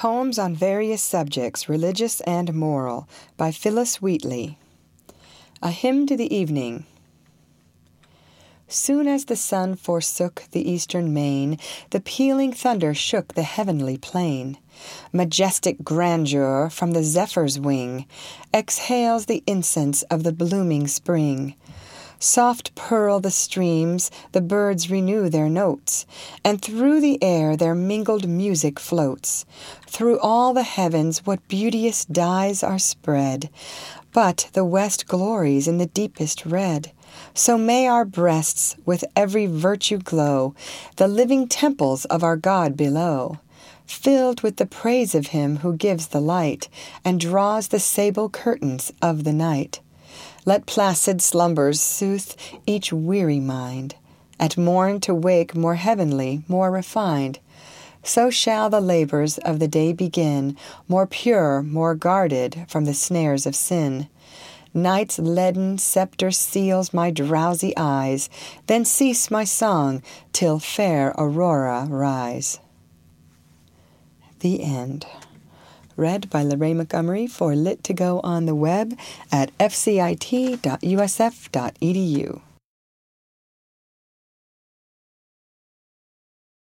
Poems on Various Subjects, Religious and Moral, by Phillis Wheatley. A Hymn to the Evening. Soon as the sun forsook the eastern main, the pealing thunder shook the heavenly plain. Majestic grandeur from the zephyr's wing exhales the incense of the blooming spring. Soft purl the streams, the birds renew their notes, and through the air their mingled music floats. Through all the heavens what beauteous dyes are spread! But the west glories in the deepest red. So may our breasts with every virtue glow, the living temples of our God below filled with the praise of him who gives the light and draws the sable curtains of the night. Let placid slumbers soothe each weary mind, At morn to wake more heavenly, more refined. So shall the labors of the day begin, More pure, more guarded from the snares of sin. Night's leaden scepter seals my drowsy eyes, Then cease my song till fair aurora rise. The End read by Lorraine Montgomery for Lit2Go on the web at fcit.usf.edu.